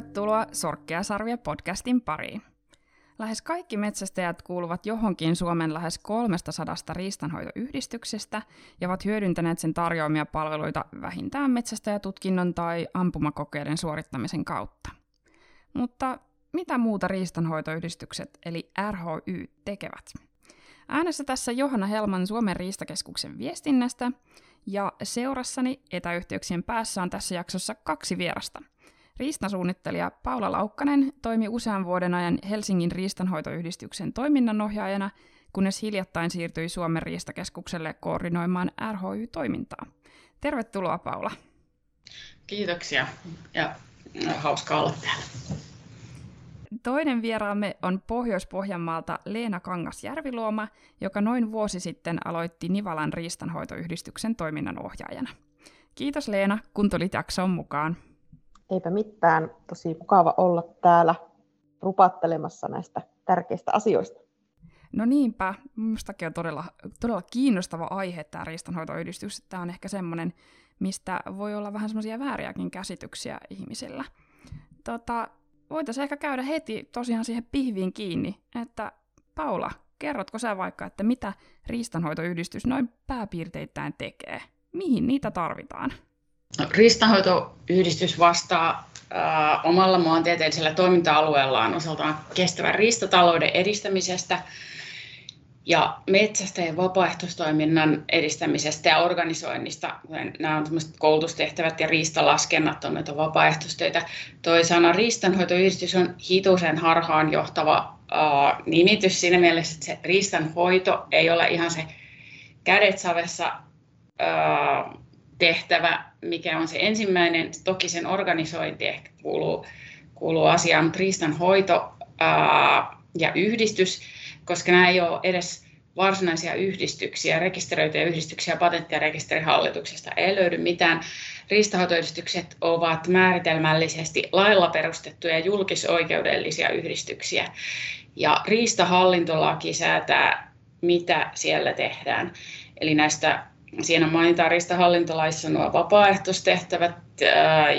Tervetuloa Sorkkea sarvia podcastin pariin. Lähes kaikki metsästäjät kuuluvat johonkin Suomen lähes 300 riistanhoitoyhdistyksestä ja ovat hyödyntäneet sen tarjoamia palveluita vähintään metsästäjätutkinnon tai ampumakokeiden suorittamisen kautta. Mutta mitä muuta riistanhoitoyhdistykset eli RHY tekevät? Äänessä tässä Johanna Helman Suomen riistakeskuksen viestinnästä ja seurassani etäyhteyksien päässä on tässä jaksossa kaksi vierasta – Riistasuunnittelija Paula Laukkanen toimi usean vuoden ajan Helsingin riistanhoitoyhdistyksen toiminnanohjaajana, kunnes hiljattain siirtyi Suomen riistakeskukselle koordinoimaan RHY-toimintaa. Tervetuloa Paula. Kiitoksia ja hauska olla täällä. Toinen vieraamme on Pohjois-Pohjanmaalta Leena Kangas-Järviluoma, joka noin vuosi sitten aloitti Nivalan riistanhoitoyhdistyksen toiminnanohjaajana. Kiitos Leena, kun tulit jaksoon mukaan. Eipä mitään. Tosi mukava olla täällä rupattelemassa näistä tärkeistä asioista. No niinpä, minustakin on todella, todella kiinnostava aihe tämä riistanhoitoyhdistys. Tämä on ehkä semmoinen, mistä voi olla vähän semmoisia vääriäkin käsityksiä ihmisillä. Tota, voitaisiin ehkä käydä heti tosiaan siihen pihviin kiinni, että Paula, kerrotko sä vaikka, että mitä riistanhoitoyhdistys noin pääpiirteittäin tekee? Mihin niitä tarvitaan? Riistanhoitoyhdistys vastaa äh, omalla maantieteellisellä toiminta-alueellaan osaltaan kestävän riistatalouden edistämisestä ja metsästäjien vapaaehtoistoiminnan edistämisestä ja organisoinnista. Nämä on koulutustehtävät ja riistalaskennat on näitä vapaaehtoistöitä. Toisaalta riistanhoitoyhdistys on hitusen harhaan johtava äh, nimitys siinä mielessä, että se riistanhoito ei ole ihan se kädet savessa äh, tehtävä, mikä on se ensimmäinen. Toki sen organisointi ehkä kuuluu, kuuluu asiaan, mutta riistanhoito ää, ja yhdistys, koska nämä ei ole edes varsinaisia yhdistyksiä, rekisteröityjä yhdistyksiä patentti- ja rekisterihallituksesta ei löydy mitään. Riistanhoitoyhdistykset ovat määritelmällisesti lailla perustettuja julkisoikeudellisia yhdistyksiä. Ja riistahallintolaki säätää, mitä siellä tehdään. Eli näistä siinä mainitaan riistahallintolaissa nuo vapaaehtoistehtävät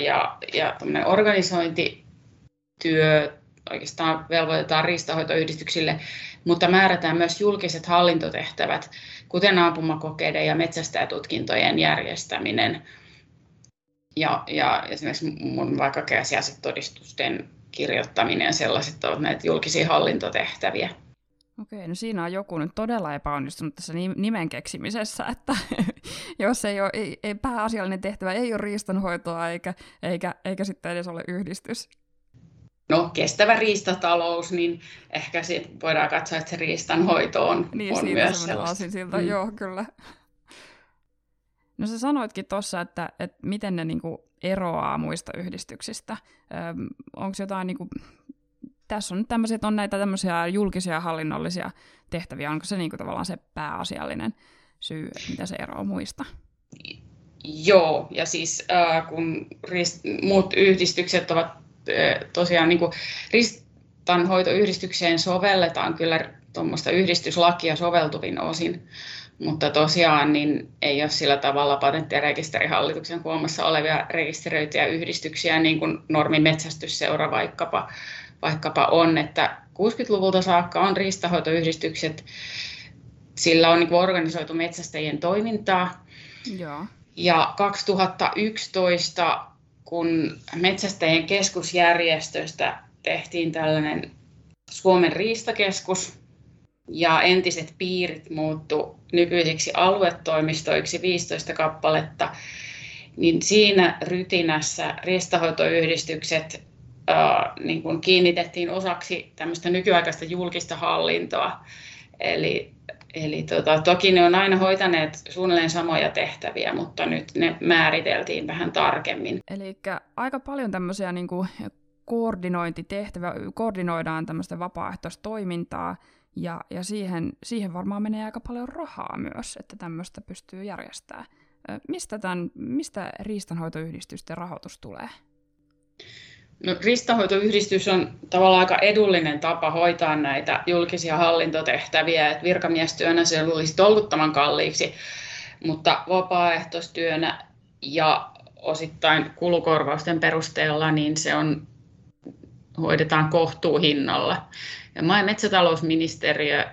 ja, ja organisointityö oikeastaan velvoitetaan riistahoitoyhdistyksille, mutta määrätään myös julkiset hallintotehtävät, kuten ampumakokeiden ja metsästäjätutkintojen järjestäminen. Ja, ja esimerkiksi mun vaikka käsiasetodistusten kirjoittaminen ja sellaiset ovat näitä julkisia hallintotehtäviä. Okei, no siinä on joku nyt todella epäonnistunut tässä nimen keksimisessä, että jos ei ole ei, ei, pääasiallinen tehtävä, ei ole riistanhoitoa eikä, eikä, eikä sitten edes ole yhdistys. No, kestävä riistatalous, niin ehkä sit voidaan katsoa, että se riistanhoito on, niin, on myös sellaista. siltä, mm. joo, kyllä. No sä sanoitkin tuossa, että, että miten ne niinku eroaa muista yhdistyksistä. Onko jotain niinku tässä on nyt tämmöiset, on näitä tämmöisiä julkisia hallinnollisia tehtäviä, onko se niinku tavallaan se pääasiallinen syy, mitä se eroaa muista? Joo, ja siis äh, kun rist, muut yhdistykset ovat äh, tosiaan niin ristanhoitoyhdistykseen sovelletaan kyllä tuommoista yhdistyslakia soveltuvin osin, mutta tosiaan niin ei ole sillä tavalla patentti- ja rekisterihallituksen huomassa olevia rekisteröityjä yhdistyksiä, niin kuin normimetsästysseura vaikkapa, vaikkapa on, että 60-luvulta saakka on riistahoitoyhdistykset, sillä on niin organisoitu metsästäjien toimintaa. Joo. Ja 2011, kun metsästäjien keskusjärjestöstä tehtiin tällainen Suomen riistakeskus, ja entiset piirit muuttu nykyisiksi aluetoimistoiksi 15 kappaletta, niin siinä rytinässä riistahoitoyhdistykset niin kuin kiinnitettiin osaksi tämmöistä nykyaikaista julkista hallintoa. Eli, eli tota, toki ne on aina hoitaneet suunnilleen samoja tehtäviä, mutta nyt ne määriteltiin vähän tarkemmin. Eli aika paljon tämmöisiä niin kuin koordinointitehtäviä, koordinoidaan tämmöistä vapaaehtoistoimintaa, ja, ja siihen, siihen varmaan menee aika paljon rahaa myös, että tämmöistä pystyy järjestämään. Mistä, tämän, mistä riistanhoitoyhdistysten rahoitus tulee? No, ristahoitoyhdistys on tavallaan aika edullinen tapa hoitaa näitä julkisia hallintotehtäviä, että virkamiestyönä se olisi tolkuttoman kalliiksi, mutta vapaaehtoistyönä ja osittain kulukorvausten perusteella niin se on hoidetaan kohtuuhinnalla. Ja maa- ja metsätalousministeriö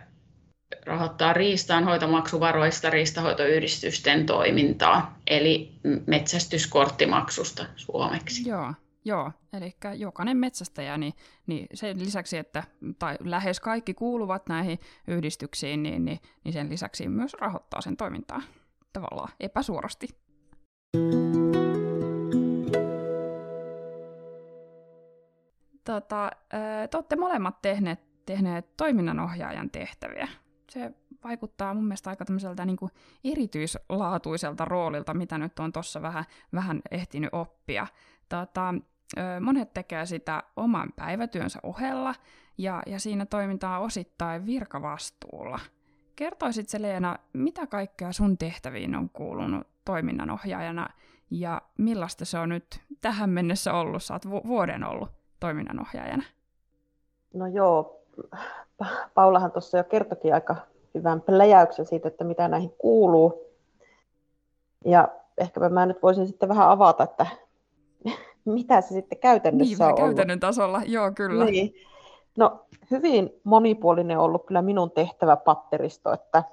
rahoittaa riistanhoitomaksuvaroista riistanhoitoyhdistysten toimintaa, eli metsästyskorttimaksusta suomeksi. Joo, joo. eli jokainen metsästäjä, niin, niin sen lisäksi, että tai lähes kaikki kuuluvat näihin yhdistyksiin, niin, niin, niin sen lisäksi myös rahoittaa sen toimintaa tavallaan epäsuorasti. Tota, te olette molemmat tehneet, tehneet toiminnanohjaajan tehtäviä se vaikuttaa mun mielestä aika tämmöiseltä niin kuin erityislaatuiselta roolilta, mitä nyt on tuossa vähän, vähän ehtinyt oppia. Tota, monet tekee sitä oman päivätyönsä ohella, ja, ja siinä toimintaa osittain virkavastuulla. Kertoisit Leena, mitä kaikkea sun tehtäviin on kuulunut toiminnanohjaajana, ja millaista se on nyt tähän mennessä ollut? Sä oot vuoden ollut toiminnanohjaajana. No joo, Paulahan tuossa jo kertokin aika hyvän pläjäyksen siitä, että mitä näihin kuuluu. Ja ehkäpä mä nyt voisin sitten vähän avata, että mitä se sitten käytännössä niin, on käytännön ollut. tasolla, joo kyllä. Niin. No hyvin monipuolinen on ollut kyllä minun tehtävä patteristo, että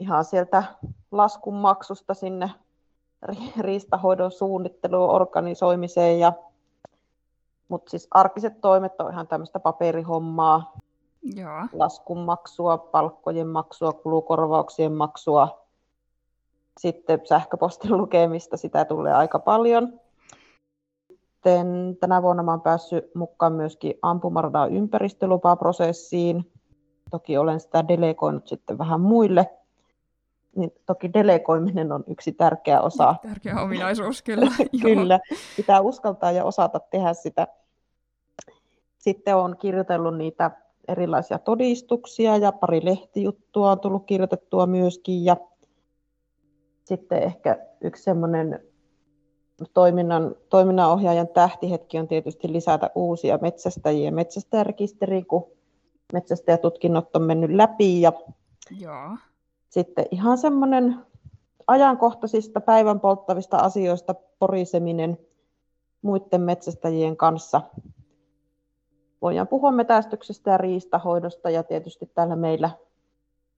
ihan sieltä laskunmaksusta sinne riistahoidon suunnitteluun, organisoimiseen ja mutta siis arkiset toimet on ihan tämmöistä paperihommaa, Joo. laskunmaksua, palkkojen maksua, kulukorvauksien maksua, sitten sähköpostin lukemista, sitä tulee aika paljon. Sitten tänä vuonna olen päässyt mukaan myöskin ampumaradan ympäristölupaprosessiin. Toki olen sitä delegoinut sitten vähän muille. Niin toki delegoiminen on yksi tärkeä osa. Tärkeä ominaisuus, kyllä. kyllä, pitää uskaltaa ja osata tehdä sitä. Sitten olen kirjoitellut niitä erilaisia todistuksia ja pari lehtijuttua on tullut kirjoitettua myöskin. Ja sitten ehkä yksi semmoinen toiminnan, toiminnanohjaajan tähtihetki on tietysti lisätä uusia metsästäjiä metsästäjärekisteriin, kun metsästäjätutkinnot on mennyt läpi. Ja Joo. Sitten ihan semmoinen ajankohtaisista päivän polttavista asioista poriseminen muiden metsästäjien kanssa voidaan puhua metästyksestä ja riistahoidosta ja tietysti täällä meillä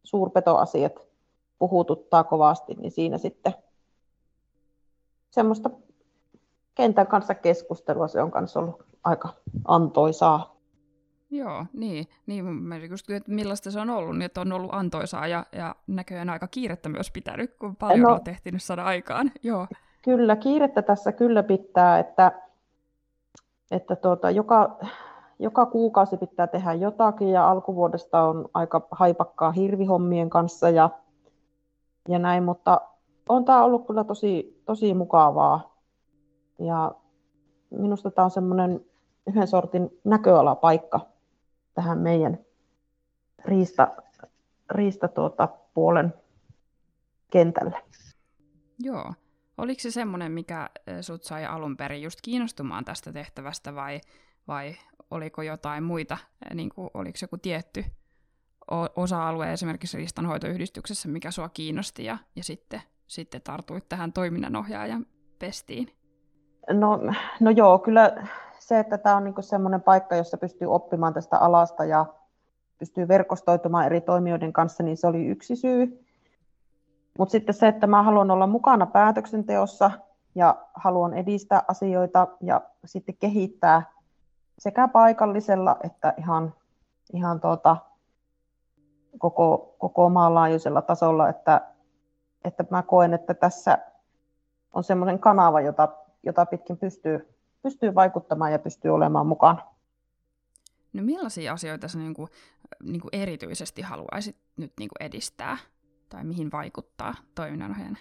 suurpetoasiat puhututtaa kovasti, niin siinä sitten semmoista kentän kanssa keskustelua se on kanssa ollut aika antoisaa. Joo, niin. niin mä just että millaista se on ollut, niin että on ollut antoisaa ja, ja näköjään aika kiirettä myös pitänyt, kun paljon no, on tehty saada aikaan. Joo. Kyllä, kiirettä tässä kyllä pitää, että, että tuota, joka, joka kuukausi pitää tehdä jotakin ja alkuvuodesta on aika haipakkaa hirvihommien kanssa ja, ja näin, mutta on tämä ollut kyllä tosi, tosi mukavaa. Ja minusta tämä on semmoinen yhden sortin näköalapaikka tähän meidän riista, riista tuota, puolen kentälle. Joo. Oliko se semmoinen, mikä sut sai alun perin just kiinnostumaan tästä tehtävästä vai, vai oliko jotain muita, niin kuin, oliko joku tietty osa-alue esimerkiksi riistanhoitoyhdistyksessä, mikä sua kiinnosti ja, ja sitten, sitten tartuit tähän toiminnanohjaajan pestiin? No, no joo, kyllä se, että tämä on niinku semmoinen paikka, jossa pystyy oppimaan tästä alasta ja pystyy verkostoitumaan eri toimijoiden kanssa, niin se oli yksi syy. Mutta sitten se, että mä haluan olla mukana päätöksenteossa ja haluan edistää asioita ja sitten kehittää sekä paikallisella että ihan, ihan tuota, koko, koko maanlaajuisella tasolla, että, että mä koen, että tässä on semmoinen kanava, jota, jota pitkin pystyy, pystyy vaikuttamaan ja pystyy olemaan mukana. No millaisia asioita sä niin kuin, niin kuin erityisesti haluaisit nyt niin kuin edistää tai mihin vaikuttaa toiminnanohjaajana?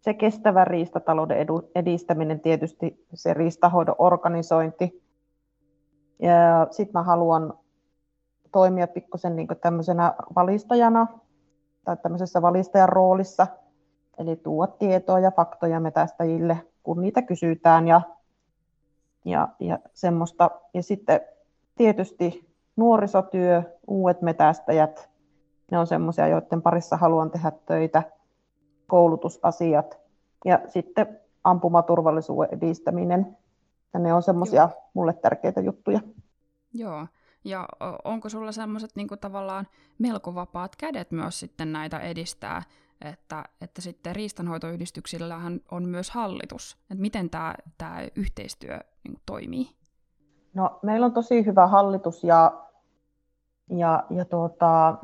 Se kestävä riistatalouden edistäminen, tietysti se riistahoidon organisointi, ja sitten mä haluan toimia pikkusen niin tämmöisenä valistajana tai tämmöisessä valistajan roolissa, eli tuoda tietoa ja faktoja metästäjille, kun niitä kysytään ja, ja, ja semmoista. Ja sitten tietysti nuorisotyö, uudet metästäjät, ne on semmoisia, joiden parissa haluan tehdä töitä, koulutusasiat ja sitten ampumaturvallisuuden edistäminen Että ne on semmoisia mulle tärkeitä juttuja. Joo. Ja onko sulla semmoiset niin tavallaan melko vapaat kädet myös sitten näitä edistää, että, että sitten riistanhoitoyhdistyksillähän on myös hallitus. Että miten tämä, tämä yhteistyö niin toimii? No, meillä on tosi hyvä hallitus ja, ja, ja tuota,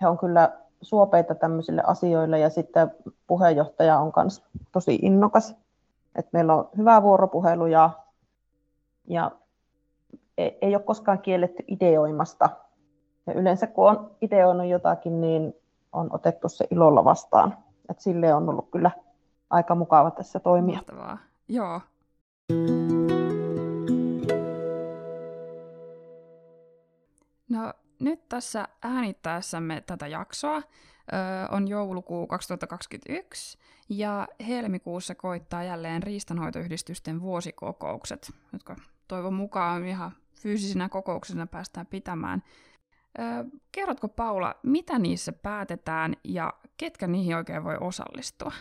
he on kyllä suopeita tämmöisille asioille ja sitten puheenjohtaja on myös tosi innokas. Et meillä on hyvä vuoropuhelu ja, ja ei, ei ole koskaan kielletty ideoimasta. Ja yleensä kun on ideoinut jotakin, niin on otettu se ilolla vastaan. Et sille on ollut kyllä aika mukava tässä toimia. Mahtavaa. Joo. No nyt tässä äänittäessämme tätä jaksoa ö, on joulukuu 2021 ja helmikuussa koittaa jälleen riistanhoitoyhdistysten vuosikokoukset, jotka toivon mukaan ihan fyysisinä kokouksina päästään pitämään. Kerrotko Paula, mitä niissä päätetään ja ketkä niihin oikein voi osallistua?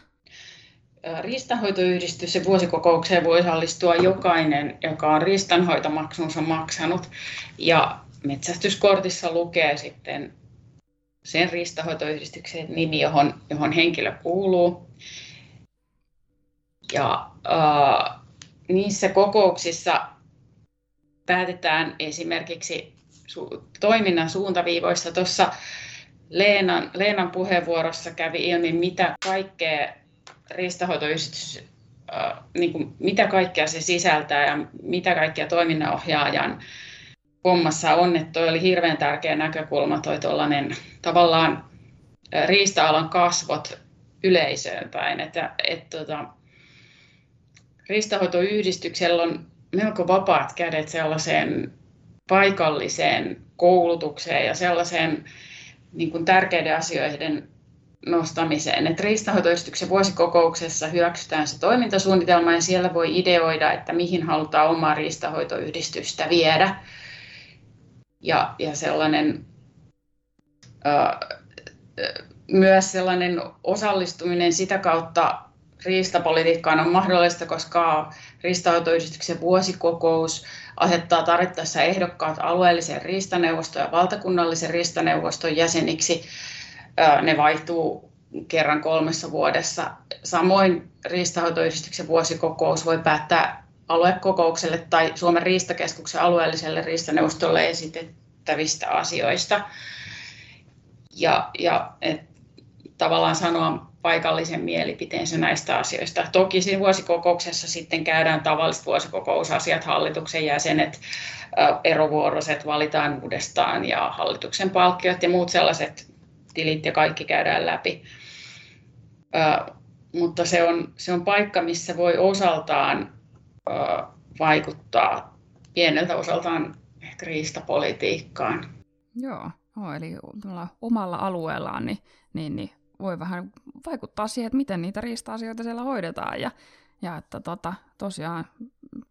Riistanhoitoyhdistys ja vuosikokoukseen voi osallistua jokainen, joka on riistanhoitomaksunsa maksanut. Ja metsästyskortissa lukee sitten sen riistanhoitoyhdistyksen nimi, johon, johon henkilö kuuluu. Ja äh, niissä kokouksissa päätetään esimerkiksi su- toiminnan suuntaviivoista. Tuossa Leenan, Leenan puheenvuorossa kävi ilmi, mitä kaikkea riistahoitoyhdistys, äh, niin kuin, mitä kaikkea se sisältää ja mitä kaikkea toiminnanohjaajan hommassa on, toi oli hirveän tärkeä näkökulma, toi tuollainen tavallaan riista-alan kasvot yleisöön päin, että, että tota, riistahoitoyhdistyksellä on melko vapaat kädet sellaiseen paikalliseen koulutukseen ja sellaiseen niin kuin tärkeiden asioiden nostamiseen. Et riistanhoitoyhdistyksen vuosikokouksessa hyväksytään se toimintasuunnitelma ja siellä voi ideoida, että mihin halutaan omaa riistanhoitoyhdistystä viedä. Ja, ja sellainen, ö, myös sellainen osallistuminen sitä kautta riistapolitiikkaan on mahdollista, koska riistanhoitoyhdistyksen vuosikokous asettaa tarvittaessa ehdokkaat alueellisen riistaneuvoston ja valtakunnallisen riistaneuvoston jäseniksi. Ne vaihtuu kerran kolmessa vuodessa. Samoin riistanhoitoyhdistyksen vuosikokous voi päättää aluekokoukselle tai Suomen riistakeskuksen alueelliselle riistaneuvostolle esitettävistä asioista. Ja, ja et, tavallaan sanoa paikallisen mielipiteensä näistä asioista. Toki siinä vuosikokouksessa sitten käydään tavalliset vuosikokousasiat, hallituksen jäsenet, erovuoroset valitaan uudestaan ja hallituksen palkkiot ja muut sellaiset tilit ja kaikki käydään läpi. Mutta se on, se on paikka, missä voi osaltaan vaikuttaa pieneltä osaltaan ehkä riistapolitiikkaan. Joo, oh, eli omalla alueellaan niin, niin, niin voi vähän vaikuttaa siihen, että miten niitä riista-asioita siellä hoidetaan. Ja, ja että tota, tosiaan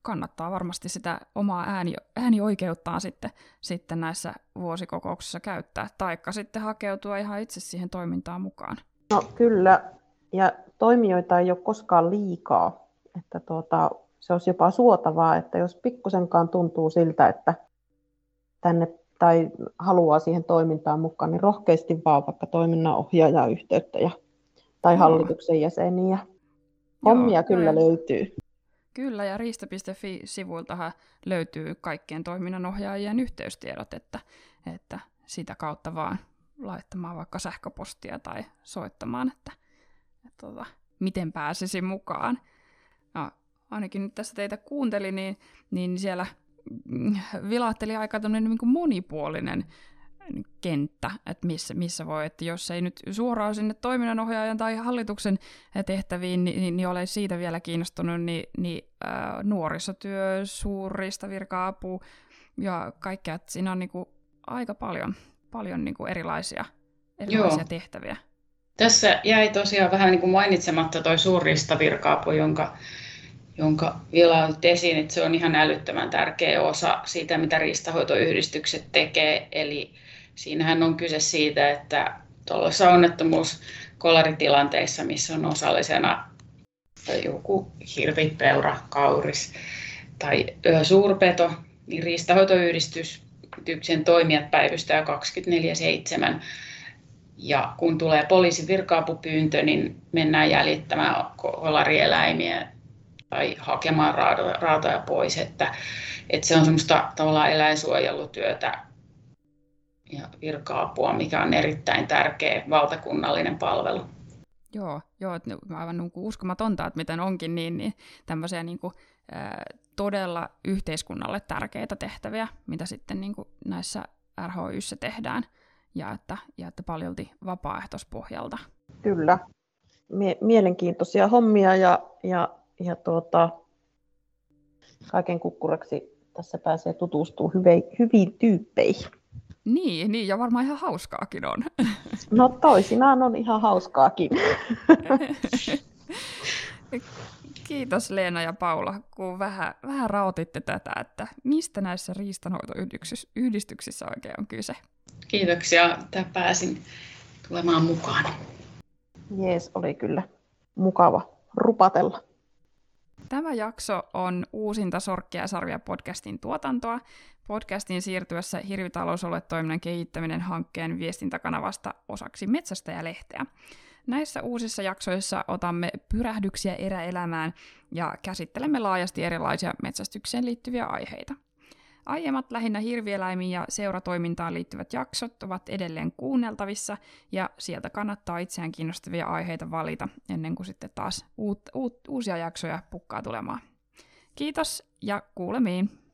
kannattaa varmasti sitä omaa ääni, äänioikeuttaan sitten, sitten näissä vuosikokouksissa käyttää, taikka sitten hakeutua ihan itse siihen toimintaan mukaan. No kyllä, ja toimijoita ei ole koskaan liikaa, että tuota, se olisi jopa suotavaa, että jos pikkusenkaan tuntuu siltä, että tänne tai haluaa siihen toimintaan mukaan, niin rohkeasti vaan vaikka toiminnanohjaajaa yhteyttä ja, tai Joo. hallituksen jäseniä. Hommia Joo, kyllä kyllä löytyy. Kyllä, ja riista.fi-sivuiltahan löytyy kaikkien toiminnanohjaajien yhteystiedot, että, että sitä kautta vaan laittamaan vaikka sähköpostia tai soittamaan, että, että tota, miten pääsisi mukaan. No, ainakin nyt tässä teitä kuuntelin, niin, niin siellä vilahteli aika niin kuin monipuolinen kenttä, että missä, missä voi, että jos ei nyt suoraan sinne toiminnanohjaajan tai hallituksen tehtäviin, niin, niin, niin ole siitä vielä kiinnostunut, niin, niin äh, nuorisotyö, suurista virka-apu ja kaikkea, että siinä on niin kuin aika paljon, paljon niin kuin erilaisia, erilaisia Joo. tehtäviä. Tässä jäi tosiaan vähän niin kuin mainitsematta tuo suurista virka-apu, jonka jonka vielä on esiin, että se on ihan älyttömän tärkeä osa siitä, mitä riistahoitoyhdistykset tekee. Eli siinähän on kyse siitä, että tuollaisessa onnettomuuskolaritilanteissa, missä on osallisena joku hirvi, peura, kauris, tai suurpeto, niin riistahoitoyhdistyksen toimijat päivystää 24-7. Ja kun tulee poliisin virka-apupyyntö, niin mennään jäljittämään kolarieläimiä tai hakemaan raatoja pois. Että, että se on semmoista tavallaan eläinsuojelutyötä ja virka-apua, mikä on erittäin tärkeä valtakunnallinen palvelu. Joo, joo että aivan niin kuin uskomatonta, että miten onkin niin, niin tämmöisiä niin kuin, ää, todella yhteiskunnalle tärkeitä tehtäviä, mitä sitten niin kuin näissä RHYssä tehdään, ja että, ja että paljolti vapaaehtoispohjalta. Kyllä, Mie- mielenkiintoisia hommia ja, ja, ja tuota, kaiken kukkuraksi tässä pääsee tutustumaan hyviin, hyviin tyyppeihin. Niin, niin, ja varmaan ihan hauskaakin on. No toisinaan on ihan hauskaakin. Kiitos Leena ja Paula, kun vähän, vähän rautitte tätä, että mistä näissä riistanhoitoyhdistyksissä oikein on kyse. Kiitoksia, että pääsin tulemaan mukaan. Jees, oli kyllä mukava rupatella. Tämä jakso on uusinta Sorkkia ja Sarvia podcastin tuotantoa. Podcastin siirtyessä Hirvitalousolue-toiminnan kehittäminen hankkeen viestintäkanavasta osaksi Metsästäjälehteä. Näissä uusissa jaksoissa otamme pyrähdyksiä eräelämään ja käsittelemme laajasti erilaisia metsästykseen liittyviä aiheita. Aiemmat lähinnä hirvieläimiin ja seuratoimintaan liittyvät jaksot ovat edelleen kuunneltavissa ja sieltä kannattaa itseään kiinnostavia aiheita valita ennen kuin sitten taas uut, uut, uusia jaksoja pukkaa tulemaan. Kiitos ja kuulemiin!